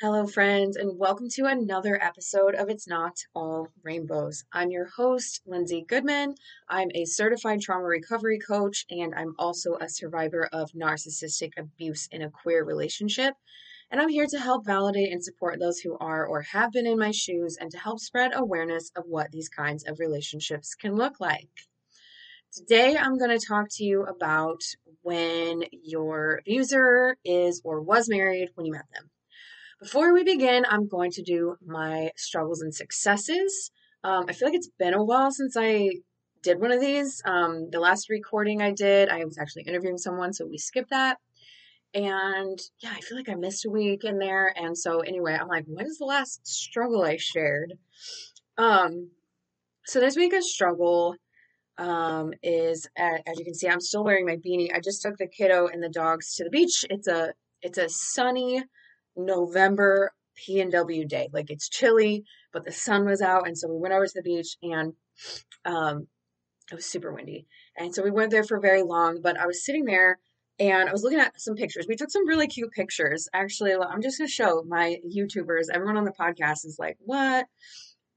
Hello, friends, and welcome to another episode of It's Not All Rainbows. I'm your host, Lindsay Goodman. I'm a certified trauma recovery coach, and I'm also a survivor of narcissistic abuse in a queer relationship. And I'm here to help validate and support those who are or have been in my shoes and to help spread awareness of what these kinds of relationships can look like. Today, I'm going to talk to you about when your abuser is or was married when you met them. Before we begin, I'm going to do my struggles and successes. Um, I feel like it's been a while since I did one of these. Um, the last recording I did, I was actually interviewing someone, so we skipped that. And yeah, I feel like I missed a week in there. And so anyway, I'm like, when is the last struggle I shared? Um, so this week a struggle um, is as you can see, I'm still wearing my beanie. I just took the kiddo and the dogs to the beach. It's a it's a sunny November PNW day. Like it's chilly, but the sun was out, and so we went over to the beach and um, it was super windy. And so we went there for very long. But I was sitting there and I was looking at some pictures. We took some really cute pictures. Actually, I'm just gonna show my YouTubers. Everyone on the podcast is like, "What?"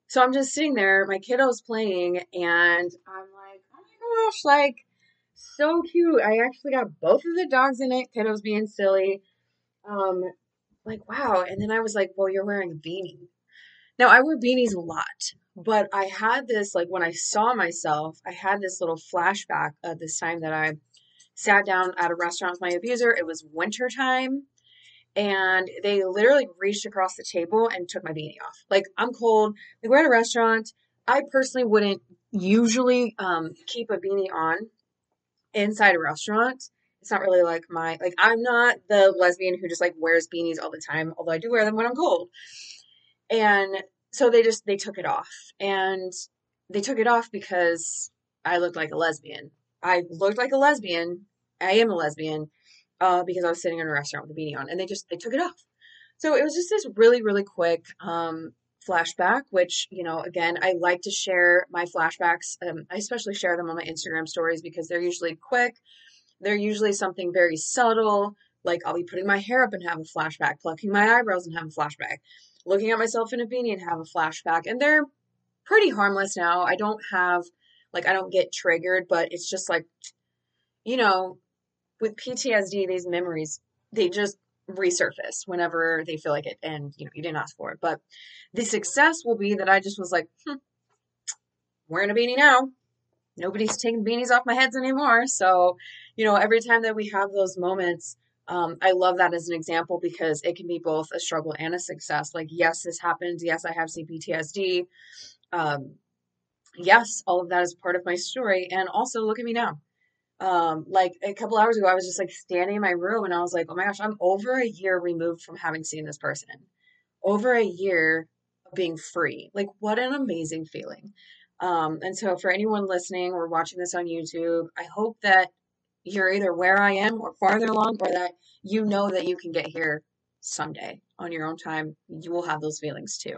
So I'm just sitting there, my kiddo's playing, and I'm like, oh my gosh, like so cute. I actually got both of the dogs in it, kiddo's being silly. Um, like, wow. And then I was like, well, you're wearing a beanie. Now I wear beanies a lot, but I had this, like when I saw myself, I had this little flashback of this time that I sat down at a restaurant with my abuser. It was winter time and they literally reached across the table and took my beanie off. Like I'm cold. Like we're at a restaurant. I personally wouldn't usually um, keep a beanie on inside a restaurant. It's not really like my like I'm not the lesbian who just like wears beanies all the time, although I do wear them when I'm cold. And so they just they took it off. And they took it off because I looked like a lesbian. I looked like a lesbian. I am a lesbian uh, because I was sitting in a restaurant with a beanie on, and they just they took it off. So it was just this really really quick um, flashback, which you know again I like to share my flashbacks. Um, I especially share them on my Instagram stories because they're usually quick. They're usually something very subtle, like I'll be putting my hair up and have a flashback, plucking my eyebrows and have a flashback, looking at myself in a beanie and have a flashback, and they're pretty harmless now. I don't have like I don't get triggered, but it's just like you know with PTSD, these memories, they just resurface whenever they feel like it. And, you know, you didn't ask for it. But the success will be that I just was like, hmm, wearing a beanie now. Nobody's taking beanies off my heads anymore. So, you know, every time that we have those moments, um, I love that as an example because it can be both a struggle and a success. Like, yes, this happened. Yes, I have CPTSD. Um, yes, all of that is part of my story. And also, look at me now um, like a couple hours ago, I was just like standing in my room and I was like, oh my gosh, I'm over a year removed from having seen this person. Over a year of being free. Like, what an amazing feeling. Um, and so, for anyone listening or watching this on YouTube, I hope that you're either where I am or farther along, or that you know that you can get here someday on your own time. You will have those feelings too.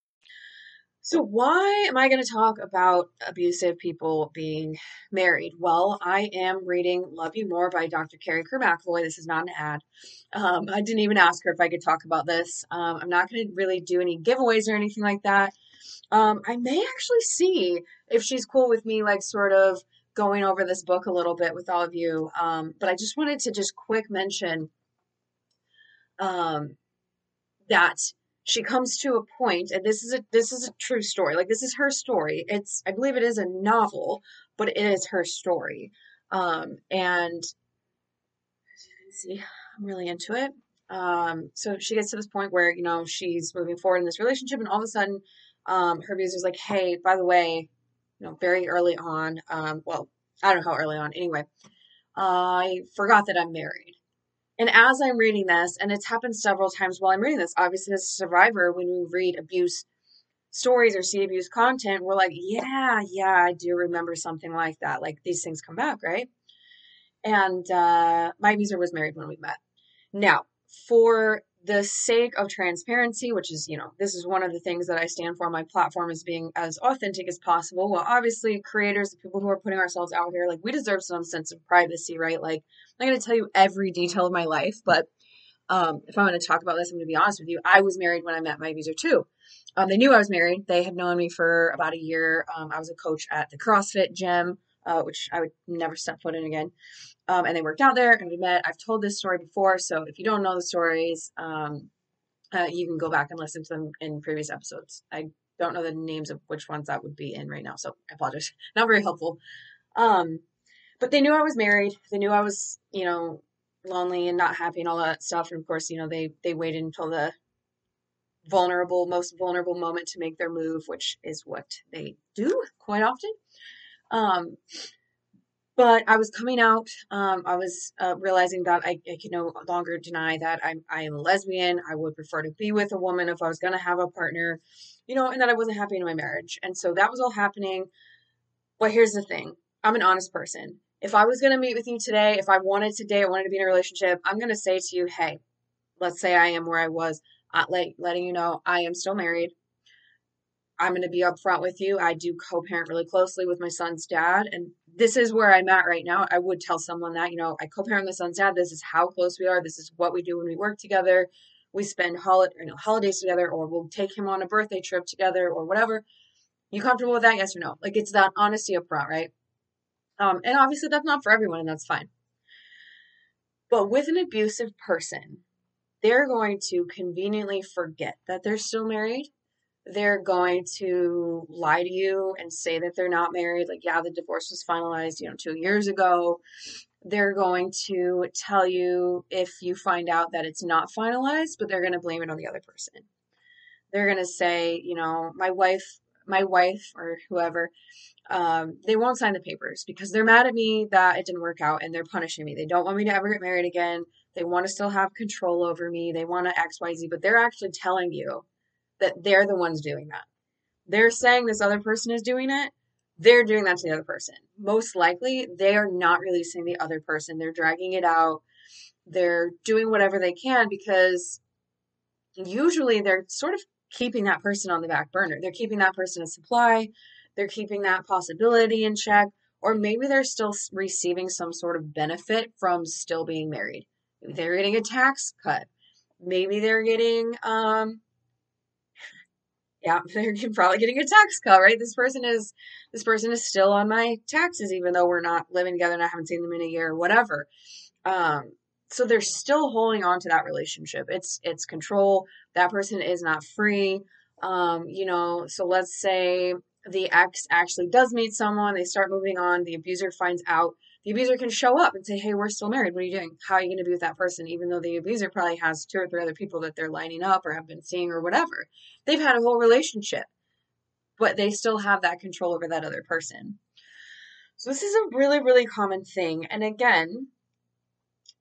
So, why am I going to talk about abusive people being married? Well, I am reading Love You More by Dr. Carrie Kerr. This is not an ad. Um, I didn't even ask her if I could talk about this. Um, I'm not going to really do any giveaways or anything like that. Um, I may actually see if she's cool with me, like, sort of going over this book a little bit with all of you. Um, but I just wanted to just quick mention um, that she comes to a point and this is a this is a true story like this is her story. It's i believe it is a novel but it is her story. Um and see i'm really into it. Um so she gets to this point where you know she's moving forward in this relationship and all of a sudden um her abuser's like hey by the way you know very early on um well i don't know how early on anyway i forgot that i'm married And as I'm reading this, and it's happened several times while I'm reading this, obviously, as a survivor, when we read abuse stories or see abuse content, we're like, yeah, yeah, I do remember something like that. Like these things come back, right? And uh, my abuser was married when we met. Now, for the sake of transparency, which is, you know, this is one of the things that I stand for on my platform is being as authentic as possible. Well, obviously, creators, the people who are putting ourselves out here, like we deserve some sense of privacy, right? Like, I'm going to tell you every detail of my life, but um, if I'm going to talk about this, I'm going to be honest with you. I was married when I met my abuser too. Um, they knew I was married. They had known me for about a year. Um, I was a coach at the CrossFit gym, uh, which I would never step foot in again. Um, and they worked out there and we met. I've told this story before, so if you don't know the stories, um, uh, you can go back and listen to them in previous episodes. I don't know the names of which ones that would be in right now, so I apologize. Not very helpful. Um, but they knew I was married. They knew I was, you know, lonely and not happy and all that stuff. And of course, you know, they they waited until the vulnerable, most vulnerable moment to make their move, which is what they do quite often. Um, but I was coming out. Um, I was uh, realizing that I, I can no longer deny that I'm I am a lesbian. I would prefer to be with a woman if I was going to have a partner, you know, and that I wasn't happy in my marriage. And so that was all happening. But here's the thing: I'm an honest person. If I was going to meet with you today, if I wanted to date, I wanted to be in a relationship, I'm going to say to you, hey, let's say I am where I was, like letting you know I am still married. I'm going to be upfront with you. I do co parent really closely with my son's dad. And this is where I'm at right now. I would tell someone that, you know, I co parent my son's dad. This is how close we are. This is what we do when we work together. We spend holiday, you know, holidays together, or we'll take him on a birthday trip together, or whatever. You comfortable with that? Yes or no? Like it's that honesty up front, right? Um, and obviously that's not for everyone, and that's fine. But with an abusive person, they're going to conveniently forget that they're still married they're going to lie to you and say that they're not married. Like, yeah, the divorce was finalized, you know, two years ago. They're going to tell you if you find out that it's not finalized, but they're going to blame it on the other person. They're going to say, you know, my wife, my wife or whoever, um, they won't sign the papers because they're mad at me that it didn't work out and they're punishing me. They don't want me to ever get married again. They want to still have control over me. They want to XYZ, but they're actually telling you that they're the ones doing that. They're saying this other person is doing it. They're doing that to the other person. Most likely, they are not releasing the other person. They're dragging it out. They're doing whatever they can because usually they're sort of keeping that person on the back burner. They're keeping that person a supply. They're keeping that possibility in check. Or maybe they're still receiving some sort of benefit from still being married. Maybe they're getting a tax cut. Maybe they're getting um, yeah, they're probably getting a tax cut, right? This person is this person is still on my taxes, even though we're not living together and I haven't seen them in a year or whatever. Um, so they're still holding on to that relationship. It's it's control. That person is not free. Um, you know, so let's say the ex actually does meet someone, they start moving on, the abuser finds out the abuser can show up and say, Hey, we're still married. What are you doing? How are you going to be with that person? Even though the abuser probably has two or three other people that they're lining up or have been seeing or whatever. They've had a whole relationship, but they still have that control over that other person. So this is a really, really common thing. And again,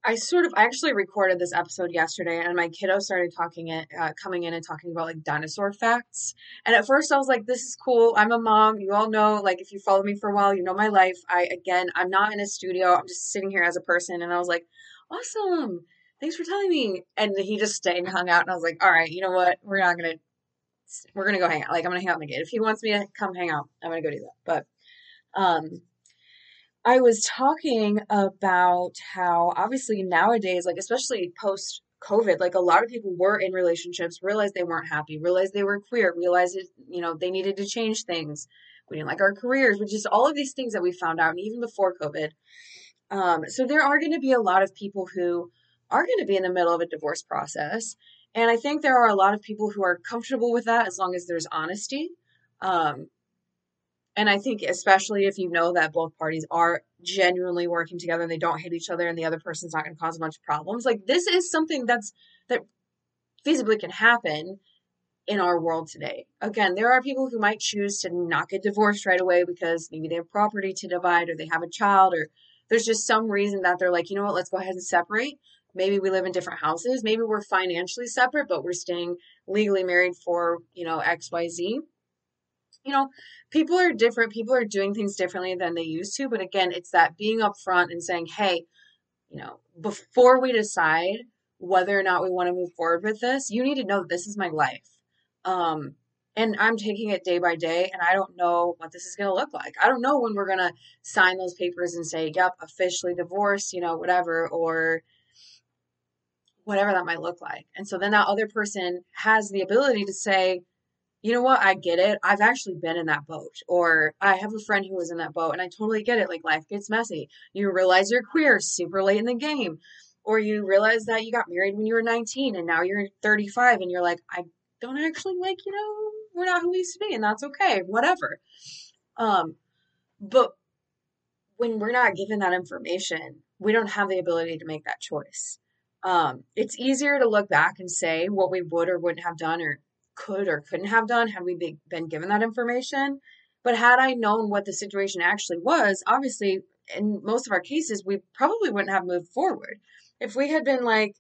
I sort of I actually recorded this episode yesterday, and my kiddo started talking it, uh, coming in and talking about like dinosaur facts. And at first, I was like, "This is cool. I'm a mom. You all know. Like, if you follow me for a while, you know my life. I again, I'm not in a studio. I'm just sitting here as a person." And I was like, "Awesome. Thanks for telling me." And he just stayed and hung out. And I was like, "All right, you know what? We're not gonna, we're gonna go hang out. Like, I'm gonna hang out with my kid. If he wants me to come hang out, I'm gonna go do that." But, um, I was talking about how obviously nowadays, like especially post COVID, like a lot of people were in relationships, realized they weren't happy, realized they were queer, realized it, you know, they needed to change things. We didn't like our careers, which is all of these things that we found out, and even before COVID. Um, so there are going to be a lot of people who are going to be in the middle of a divorce process. And I think there are a lot of people who are comfortable with that as long as there's honesty. Um, and I think, especially if you know that both parties are genuinely working together and they don't hate each other and the other person's not going to cause a bunch of problems, like this is something that's that feasibly can happen in our world today. Again, there are people who might choose to not get divorced right away because maybe they have property to divide or they have a child or there's just some reason that they're like, you know what, let's go ahead and separate. maybe we live in different houses maybe we're financially separate but we're staying legally married for you know xyz you know people are different people are doing things differently than they used to but again it's that being upfront and saying hey you know before we decide whether or not we want to move forward with this you need to know this is my life um and I'm taking it day by day, and I don't know what this is going to look like. I don't know when we're going to sign those papers and say, yep, officially divorced, you know, whatever, or whatever that might look like. And so then that other person has the ability to say, you know what, I get it. I've actually been in that boat. Or I have a friend who was in that boat and I totally get it. Like life gets messy. You realize you're queer super late in the game. Or you realize that you got married when you were 19 and now you're 35 and you're like, I don't actually like, you know, we're not who we used to be and that's okay, whatever. Um, but when we're not given that information, we don't have the ability to make that choice. Um, it's easier to look back and say what we would or wouldn't have done or could or couldn't have done had we been given that information. But had I known what the situation actually was, obviously, in most of our cases, we probably wouldn't have moved forward. If we had been like,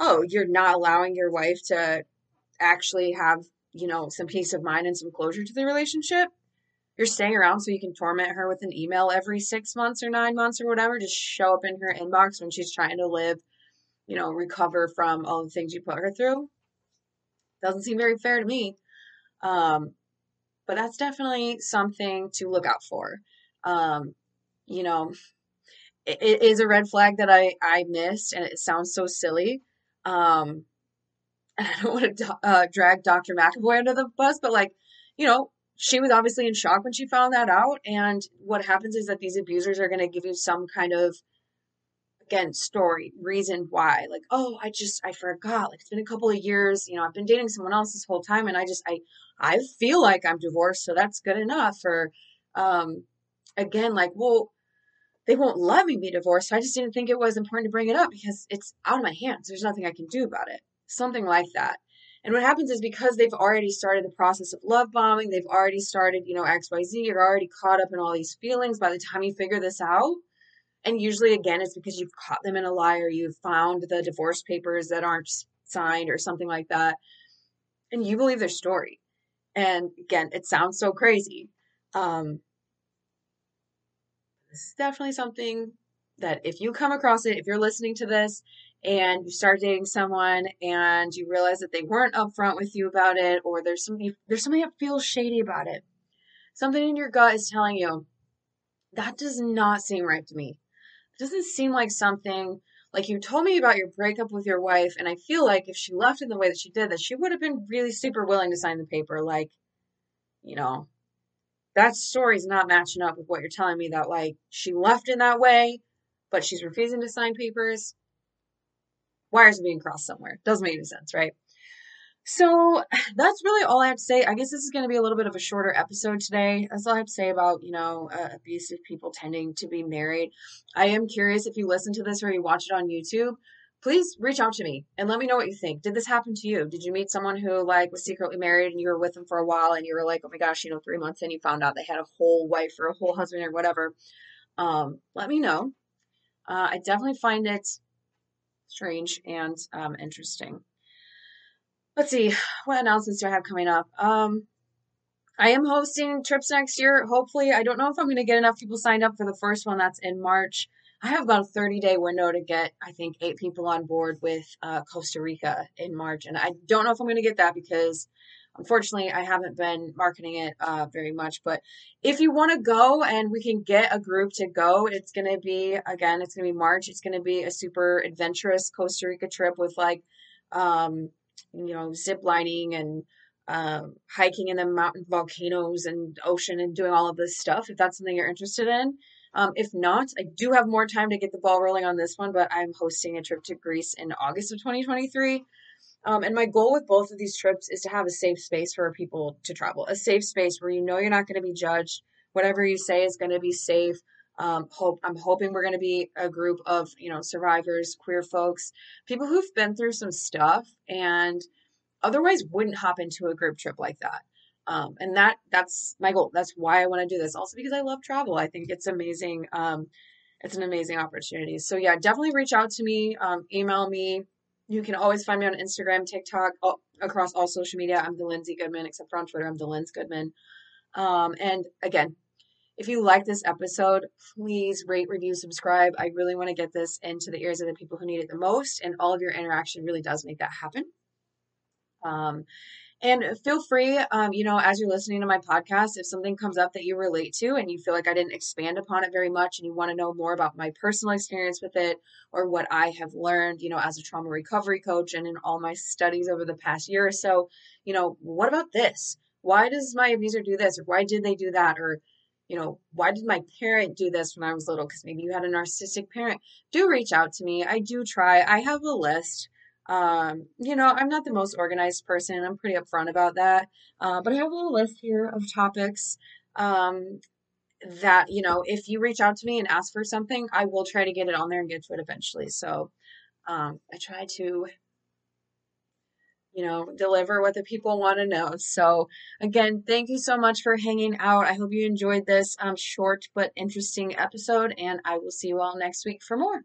oh, you're not allowing your wife to actually have, you know, some peace of mind and some closure to the relationship, you're staying around so you can torment her with an email every six months or nine months or whatever, just show up in her inbox when she's trying to live, you know, recover from all the things you put her through. Doesn't seem very fair to me. Um, but that's definitely something to look out for. Um, you know, it, it is a red flag that I, I missed, and it sounds so silly. Um, and I don't want to uh, drag Dr. McAvoy under the bus, but like, you know, she was obviously in shock when she found that out. And what happens is that these abusers are going to give you some kind of, again, story, reason why. Like, oh, I just, I forgot. Like, it's been a couple of years. You know, I've been dating someone else this whole time. And I just, I, I feel like I'm divorced. So that's good enough. Or, um, again, like, well, they won't let me be divorced. So I just didn't think it was important to bring it up because it's out of my hands. There's nothing I can do about it something like that. And what happens is because they've already started the process of love bombing, they've already started, you know, XYZ, you're already caught up in all these feelings by the time you figure this out. And usually, again, it's because you've caught them in a lie or you've found the divorce papers that aren't signed or something like that. And you believe their story. And again, it sounds so crazy. Um, this is definitely something that if you come across it, if you're listening to this and you start dating someone and you realize that they weren't upfront with you about it or there's something there's something that feels shady about it something in your gut is telling you that does not seem right to me it doesn't seem like something like you told me about your breakup with your wife and i feel like if she left in the way that she did that she would have been really super willing to sign the paper like you know that story's not matching up with what you're telling me that like she left in that way but she's refusing to sign papers wires are being crossed somewhere. Doesn't make any sense, right? So that's really all I have to say. I guess this is going to be a little bit of a shorter episode today. That's all I have to say about, you know, uh, abusive people tending to be married. I am curious if you listen to this or you watch it on YouTube, please reach out to me and let me know what you think. Did this happen to you? Did you meet someone who like was secretly married and you were with them for a while and you were like, oh my gosh, you know, three months and you found out they had a whole wife or a whole husband or whatever? Um, let me know. Uh, I definitely find it strange and um, interesting. Let's see, what announcements do I have coming up? Um, I am hosting trips next year. Hopefully, I don't know if I'm going to get enough people signed up for the first one that's in March. I have about a 30 day window to get, I think, eight people on board with uh, Costa Rica in March. And I don't know if I'm going to get that because Unfortunately, I haven't been marketing it uh, very much, but if you want to go and we can get a group to go, it's going to be, again, it's going to be March. It's going to be a super adventurous Costa Rica trip with like, um, you know, zip lining and um, hiking in the mountain volcanoes and ocean and doing all of this stuff, if that's something you're interested in. Um, if not, I do have more time to get the ball rolling on this one, but I'm hosting a trip to Greece in August of 2023. Um, and my goal with both of these trips is to have a safe space for people to travel, a safe space where you know you're not going to be judged. Whatever you say is going to be safe. Um, hope I'm hoping we're going to be a group of you know survivors, queer folks, people who've been through some stuff and otherwise wouldn't hop into a group trip like that. Um, and that that's my goal. That's why I want to do this. Also because I love travel. I think it's amazing. Um, it's an amazing opportunity. So yeah, definitely reach out to me, um, email me. You can always find me on Instagram, TikTok, all, across all social media. I'm the Lindsay Goodman, except for on Twitter, I'm the Linz Goodman. Um, and again, if you like this episode, please rate, review, subscribe. I really want to get this into the ears of the people who need it the most, and all of your interaction really does make that happen. Um, and feel free, um, you know, as you're listening to my podcast, if something comes up that you relate to and you feel like I didn't expand upon it very much and you want to know more about my personal experience with it or what I have learned, you know, as a trauma recovery coach and in all my studies over the past year or so, you know, what about this? Why does my abuser do this? Or why did they do that? Or, you know, why did my parent do this when I was little? Because maybe you had a narcissistic parent. Do reach out to me. I do try. I have a list. Um, you know, I'm not the most organized person. I'm pretty upfront about that. Uh, but I have a little list here of topics um, that, you know, if you reach out to me and ask for something, I will try to get it on there and get to it eventually. So um, I try to, you know, deliver what the people want to know. So again, thank you so much for hanging out. I hope you enjoyed this um, short but interesting episode, and I will see you all next week for more.